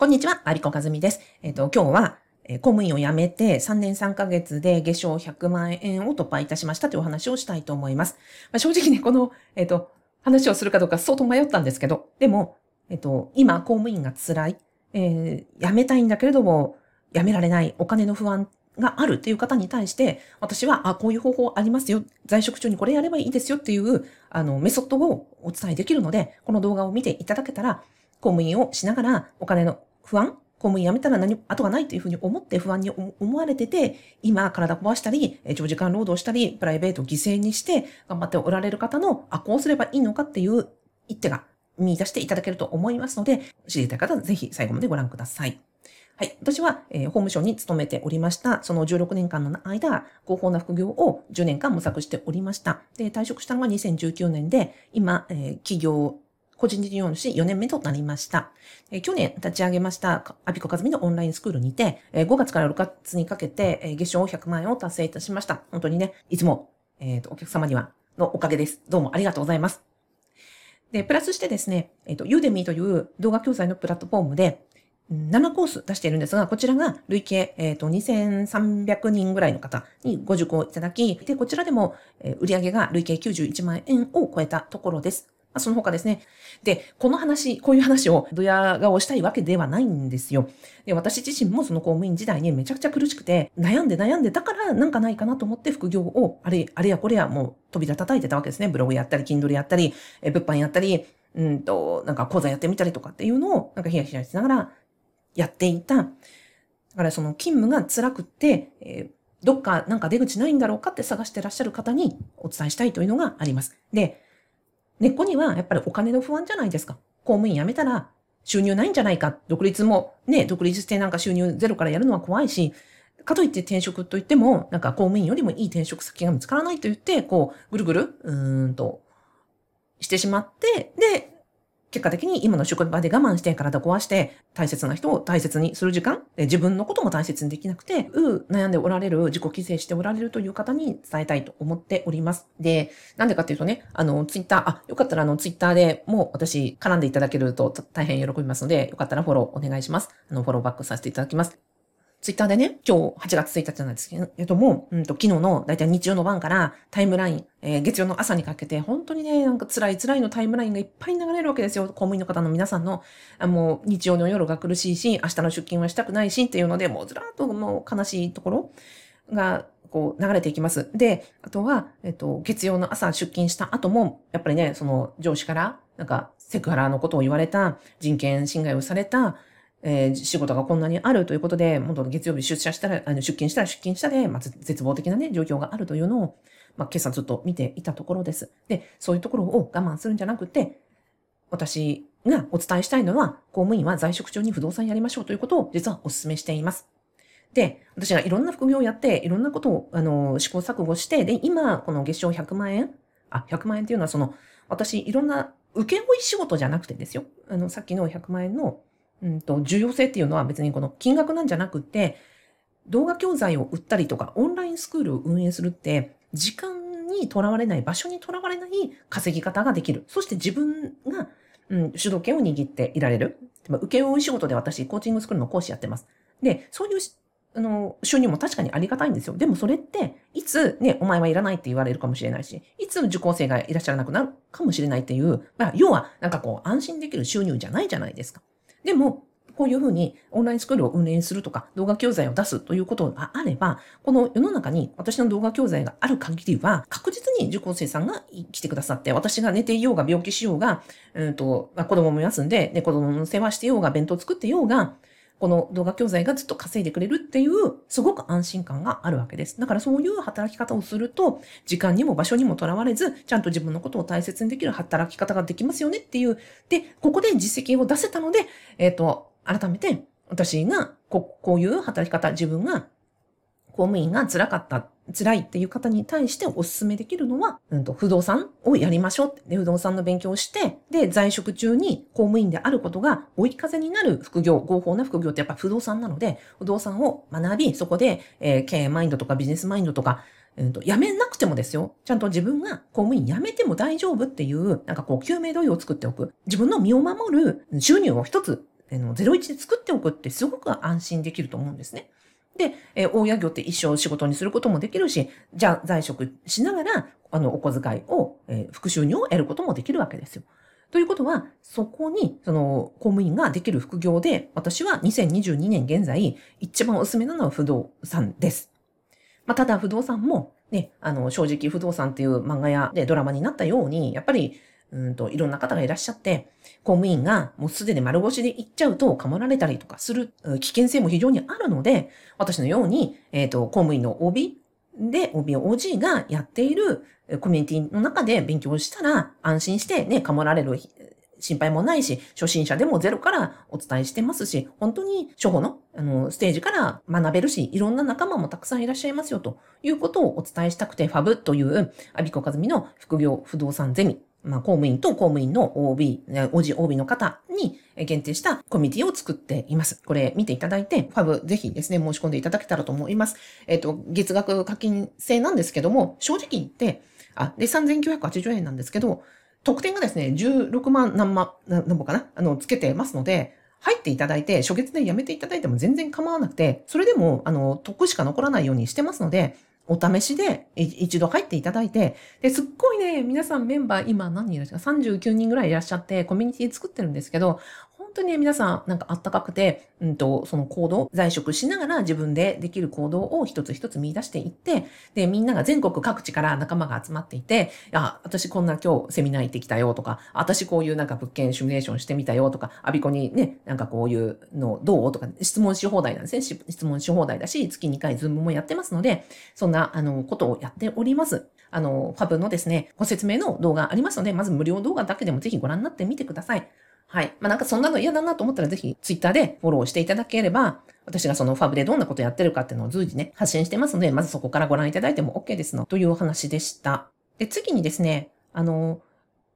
こんにちは、アリコカズミです。えっ、と、今日は、え公務員を辞めて3年3ヶ月で月賞100万円を突破いたしましたというお話をしたいと思います。まあ、正直ね、この、えっ、と、話をするかどうか相当迷ったんですけど、でも、えっ、と、今、公務員が辛い、えー辞めたいんだけれども、辞められない、お金の不安があるっていう方に対して、私は、あ、こういう方法ありますよ。在職中にこれやればいいですよっていう、あの、メソッドをお伝えできるので、この動画を見ていただけたら、公務員をしながらお金の不安？公務員辞めたら何も後がないというふうに思って不安に思われてて、今体壊したり、長時間労働したり、プライベートを犠牲にして頑張っておられる方の、あ、こうすればいいのかっていう一手が見出していただけると思いますので、知りたい方はぜひ最後までご覧ください。はい。私は、えー法務省に勤めておりました。その16年間の間、合法な副業を10年間模索しておりました。で、退職したのは2019年で、今、えー企業、個人事業主4年目となりました。え去年立ち上げましたアビコカズミのオンラインスクールにて、え5月から6月にかけて、え月賞100万円を達成いたしました。本当にね、いつも、えーとお客様には、のおかげです。どうもありがとうございます。で、プラスしてですね、えっ、と、ユーデミーという動画教材のプラットフォームで、7コース出しているんですが、こちらが累計、えっ、と、2300人ぐらいの方にご受講いただき、で、こちらでも、えー売上が累計91万円を超えたところです。その他ですね。で、この話、こういう話をドヤ顔したいわけではないんですよ。で、私自身もその公務員時代にめちゃくちゃ苦しくて、悩んで悩んで、だからなんかないかなと思って副業を、あれ、あれやこれやもう扉叩いてたわけですね。ブログやったり、Kindle やったり、え物販やったり、うんと、なんか講座やってみたりとかっていうのを、なんかヒヤヒヤしながらやっていた。だからその勤務が辛くって、えーどっかなんか出口ないんだろうかって探してらっしゃる方にお伝えしたいというのがあります。で、根っこにはやっぱりお金の不安じゃないですか。公務員辞めたら収入ないんじゃないか。独立もね、独立してなんか収入ゼロからやるのは怖いし、かといって転職といっても、なんか公務員よりもいい転職先が見つからないと言って、こう、ぐるぐる、うーんと、してしまって、で、結果的に今の職場で我慢して体壊して大切な人を大切にする時間自分のことも大切にできなくて、う悩んでおられる、自己規制しておられるという方に伝えたいと思っております。で、なんでかっていうとね、あの、ツイッター、あ、よかったらあの、ツイッターでもう私絡んでいただけると大変喜びますので、よかったらフォローお願いします。あの、フォローバックさせていただきます。ツイッターでね、今日8月1日なんですけども、うんと、昨日のだいたい日曜の晩からタイムライン、えー月曜の朝にかけて、本当にね、なんか辛い辛いのタイムラインがいっぱい流れるわけですよ。公務員の方の皆さんの、あもう日曜の夜が苦しいし、明日の出勤はしたくないしっていうので、もうずらっともう悲しいところが、こう流れていきます。で、あとは、えっと、月曜の朝出勤した後も、やっぱりね、その上司から、なんかセクハラのことを言われた、人権侵害をされた、えー仕事がこんなにあるということで、本当月曜日出社したら、あの出勤したら出勤したで、まあ、絶望的なね、状況があるというのを、まあ、今朝ずっと見ていたところです。で、そういうところを我慢するんじゃなくて、私がお伝えしたいのは、公務員は在職中に不動産やりましょうということを実はお勧めしています。で、私がいろんな副業をやって、いろんなことを、あの、試行錯誤して、で、今、この月賞100万円あ、100万円っていうのは、その、私、いろんな、請負仕事じゃなくてですよ。あの、さっきの100万円の、うんと、重要性っていうのは別にこの金額なんじゃなくて、動画教材を売ったりとか、オンラインスクールを運営するって、時間にとらわれない、場所にとらわれない稼ぎ方ができる。そして自分が、うん、主導権を握っていられる。まあ請負仕事で私、コーチングスクールの講師やってます。で、そういうあの、収入も確かにありがたいんですよ。でもそれって、いつね、お前はいらないって言われるかもしれないし、いつ受講生がいらっしゃらなくなるかもしれないっていう、まあ、要は、なんかこう、安心できる収入じゃないじゃないですか。でも、こういうふうにオンラインスクールを運営するとか、動画教材を出すということがあれば、この世の中に私の動画教材がある限りは、確実に受講生さんが来てくださって、私が寝ていようが病気しようが、うんと、まあ、子供もいますんで、で、子供の世話してようが、弁当作ってようが、この動画教材がずっと稼いでくれるっていう、すごく安心感があるわけです。だからそういう働き方をすると、時間にも場所にもとらわれず、ちゃんと自分のことを大切にできる働き方ができますよねっていう。で、ここで実績を出せたので、えっ、と、改めて、私がこ、こういう働き方、自分が公務員が辛かった、辛いっていう方に対してお勧めできるのは、うんと、不動産をやりましょうって。で、不動産の勉強をして、で、在職中に公務員であることが追い風になる副業、合法な副業ってやっぱ不動産なので、不動産を学び、そこで、えー経営マインドとかビジネスマインドとか、うんと、辞めなくてもですよ。ちゃんと自分が公務員辞めても大丈夫っていう、なんかこう、救命胴衣を作っておく。自分の身を守る収入を一つあの01で作っておくってすごく安心できると思うんですね。で、えー、大家業って一生仕事にすることもできるし、じゃあ在職しながら、あの、お小遣いを、えー、副収入を得ることもできるわけですよ。ということは、そこに、その、公務員ができる副業で、私は2022年現在、一番おすすめなのは不動産です。まあ、ただ不動産も、ね、あの、正直不動産っていう漫画やでドラマになったように、やっぱり、うんと、いろんな方がいらっしゃって、公務員がもうすでに丸腰で行っちゃうと、かまられたりとかする危険性も非常にあるので、私のように、えっ、ー、と、公務員の OB で、OB、OG がやっているコミュニティの中で勉強したら、安心してね、かもられる心配もないし、初心者でもゼロからお伝えしてますし、本当に初歩のあのステージから学べるし、いろんな仲間もたくさんいらっしゃいますよということをお伝えしたくて、ファブというアビコカズミの副業不動産ゼミまあ、公務員と公務員の OB、OG、OB の方に限定したコミュニティを作っています。これ見ていただいて、ファブぜひですね、申し込んでいただけたらと思います。えっ、と、月額課金制なんですけども、正直言って、あ、で、3980円なんですけど、特典がですね、16万何万、何本かなあの、つけてますので、入っていただいて、初月でやめていただいても全然構わなくて、それでも、あの、得しか残らないようにしてますので、お試しで一度入っていただいて、で、すっごいね、皆さんメンバー今何人いらっしゃる ?39 人ぐらいいらっしゃってコミュニティ作ってるんですけど、本当に皆さんなんかあったかくて、うんと、その行動、在職しながら自分でできる行動を一つ一つ見出していって、で、みんなが全国各地から仲間が集まっていて、あ、私こんな今日セミナー行ってきたよとか、私こういうなんか物件シミュレーションしてみたよとか、アビコにね、なんかこういうのどうとか質問し放題なんですね。質問し放題だし、月2回ズームもやってますので、そんなあのことをやっております。あの、ファブのですね、ご説明の動画ありますので、まず無料動画だけでもぜひご覧になってみてください。はい。まあ、なんかそんなの嫌だなと思ったらぜひツイッターでフォローしていただければ、私がそのファブでどんなことやってるかっていうのを随時ね、発信してますので、まずそこからご覧いただいても OK ですの、というお話でした。で、次にですね、あの、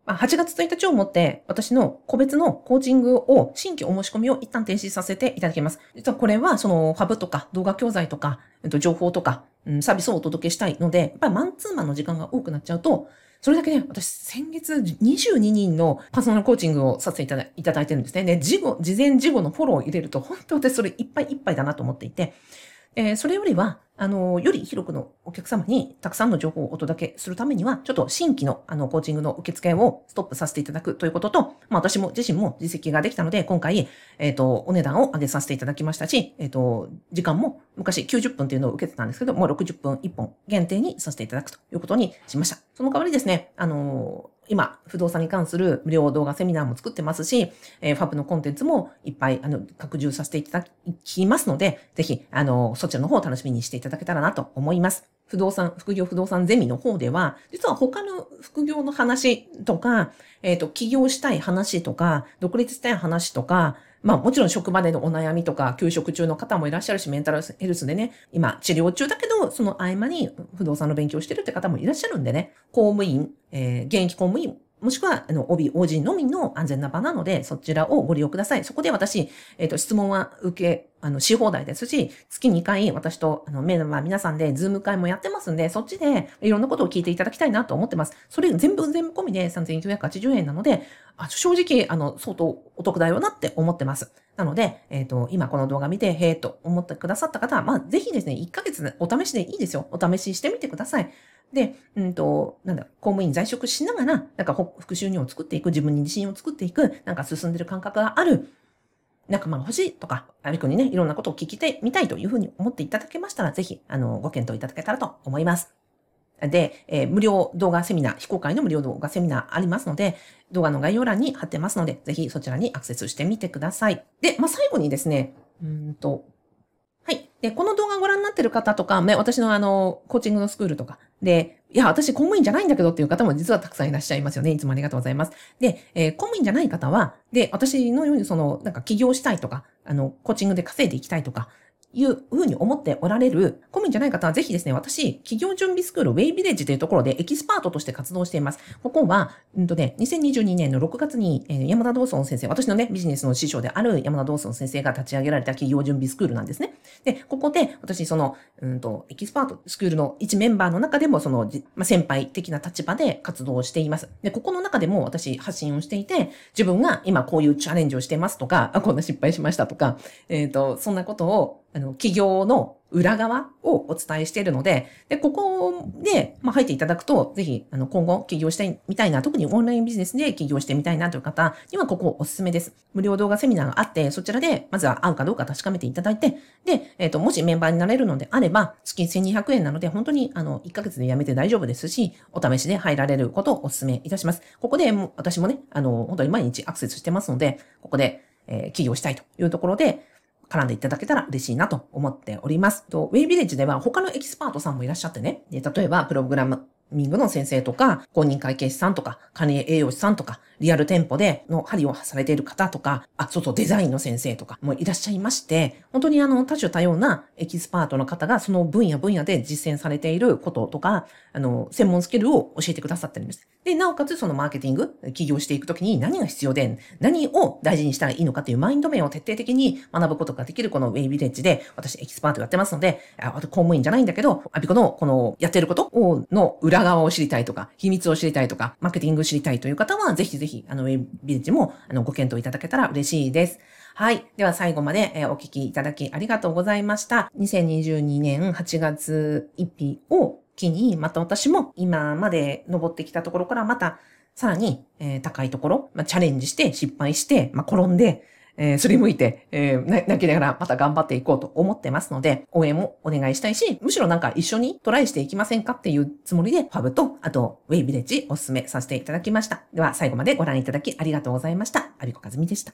まあ8月1日をもって、私の個別のコーチングを、新規お申し込みを一旦停止させていただきます。実はこれは、その、ファブとか、動画教材とか、えっと情報とか、サービスをお届けしたいので、やっぱりマンツーマンの時間が多くなっちゃうと、それだけね、私先月22人のパーソナルコーチングをさせていただいただいてるんですね。で、事後、事前事後のフォローを入れると、本当私それいっぱいいっぱいだなと思っていて、えー、それよりは、あの、より広くのお客様にたくさんの情報をお届けするためには、ちょっと新規のあのコーチングの受付をストップさせていただくということと、まあ私も自身も実績ができたので、今回、えっ、ー、と、お値段を上げさせていただきましたし、えっ、ー、と、時間も昔90分というのを受けてたんですけど、もう60分1本限定にさせていただくということにしました。その代わりですね、あの今、不動産に関する無料動画セミナーも作ってますし、えー、ファブのコンテンツもいっぱい、あの、拡充させていただきますので、ぜひ、あの、そちらの方を楽しみにしていただけたらなと思います。不動産、副業不動産ゼミの方では、実は他の副業の話とか、えっ、ー、と、起業したい話とか、独立したい話とか、まあもちろん職場でのお悩みとか、休職中の方もいらっしゃるし、メンタルヘルスでね、今治療中だけど、その合間に不動産の勉強してるって方もいらっしゃるんでね、公務員、えー、現役公務員もしくは、あの、帯、OG のみの安全な場なので、そちらをご利用ください。そこで私、えっ、ー、と、質問は受け、あの、し放題ですし、月2回私と、あの、メンバー皆さんで、ズーム会もやってますんで、そっちでいろんなことを聞いていただきたいなと思ってます。それ全部全部込みで3980円なので、あ正直、あの、相当お得だよなって思ってます。なので、えっ、ー、と、今この動画見て、へえと思ってくださった方は、まあ、ぜひですね、1ヶ月お試しでいいですよ。お試ししてみてください。で、うんと、なんだ、公務員在職しながら、なんか副収入を作っていく、自分に自信を作っていく、なんか進んでる感覚がある、仲間が欲しいとか、ありくにね、いろんなことを聞きてみたいというふうに思っていただけましたら、ぜひ、あの、ご検討いただけたらと思います。で、えー、無料動画セミナー、非公開の無料動画セミナーありますので、動画の概要欄に貼ってますので、ぜひそちらにアクセスしてみてください。で、まあ、最後にですね、うんと、で、この動画をご覧になってる方とか、ね、私のあの、コーチングのスクールとか、で、いや、私公務員じゃないんだけどっていう方も実はたくさんいらっしゃいますよね。いつもありがとうございます。で、えー、公務員じゃない方は、で、私のようにその、なんか起業したいとか、あの、コーチングで稼いでいきたいとか、いうふうに思っておられる公務員じゃない方はぜひですね、私、起業準備スクールウェイビレッジというところでエキスパートとして活動しています。ここは、うんとね、2022年の6月に、えー、山田道尊先生、私のね、ビジネスの師匠である山田道尊先生が立ち上げられた起業準備スクールなんですね。で、ここで私、その、うんと、エキスパートスクールの一メンバーの中でも、その、まあ、先輩的な立場で活動をしています。で、ここの中でも私発信をしていて、自分が今こういうチャレンジをしてますとか、あ、こんな失敗しましたとか、えっ、ー、と、そんなことを、あの、企業の裏側をお伝えしているので、で、ここで、まあ、入っていただくと、ぜひ、あの、今後起業してみたいな、特にオンラインビジネスで起業してみたいなという方には、ここおすすめです。無料動画セミナーがあって、そちらで、まずは合うかどうか確かめていただいて、で、えっ、ー、と、もしメンバーになれるのであれば、月1200円なので、本当に、あの、1ヶ月で辞めて大丈夫ですし、お試しで入られることをお勧めいたします。ここで、私もね、あの、本当に毎日アクセスしてますので、ここで、えー、起業したいというところで、絡んでいただけたら嬉しいなと思っております。と、ウェイビレッジでは他のエキスパートさんもいらっしゃってね。で例えば、プログラミングの先生とか、公認会計士さんとか、管理栄養士さんとか、リアル店舗での鍼をされている方とか、あ、そうそう、デザインの先生とかもいらっしゃいまして、本当にあの、多種多様なエキスパートの方がその分野分野で実践されていることとか、あの、専門スキルを教えてくださってるんです。で、なおかつそのマーケティング、起業していくときに何が必要で、何を大事にしたらいいのかっていうマインド面を徹底的に学ぶことができるこのウェイビレッジで、私エキスパートやってますので、あ、公務員じゃないんだけど、アビコのこのやってることをの裏側を知りたいとか、秘密を知りたいとか、マーケティング知りたいという方は、ぜひぜひ、あの、ウェイビレッジも、あの、ご検討いただけたら嬉しいです。はい。では最後まで、えお聞きいただきありがとうございました。2022年8月1日を機に、また私も今まで登ってきたところからまたさらに、えー、高いところ、まあ、チャレンジして失敗して、まあ、転んで、えー、すりむいて、えー、泣きながらまた頑張っていこうと思ってますので、応援もお願いしたいし、むしろなんか一緒にトライしていきませんかっていうつもりで、ファブと、あと、ウェイビレッジおすすめさせていただきました。では、最後までご覧いただきありがとうございました。アビコカズミでした。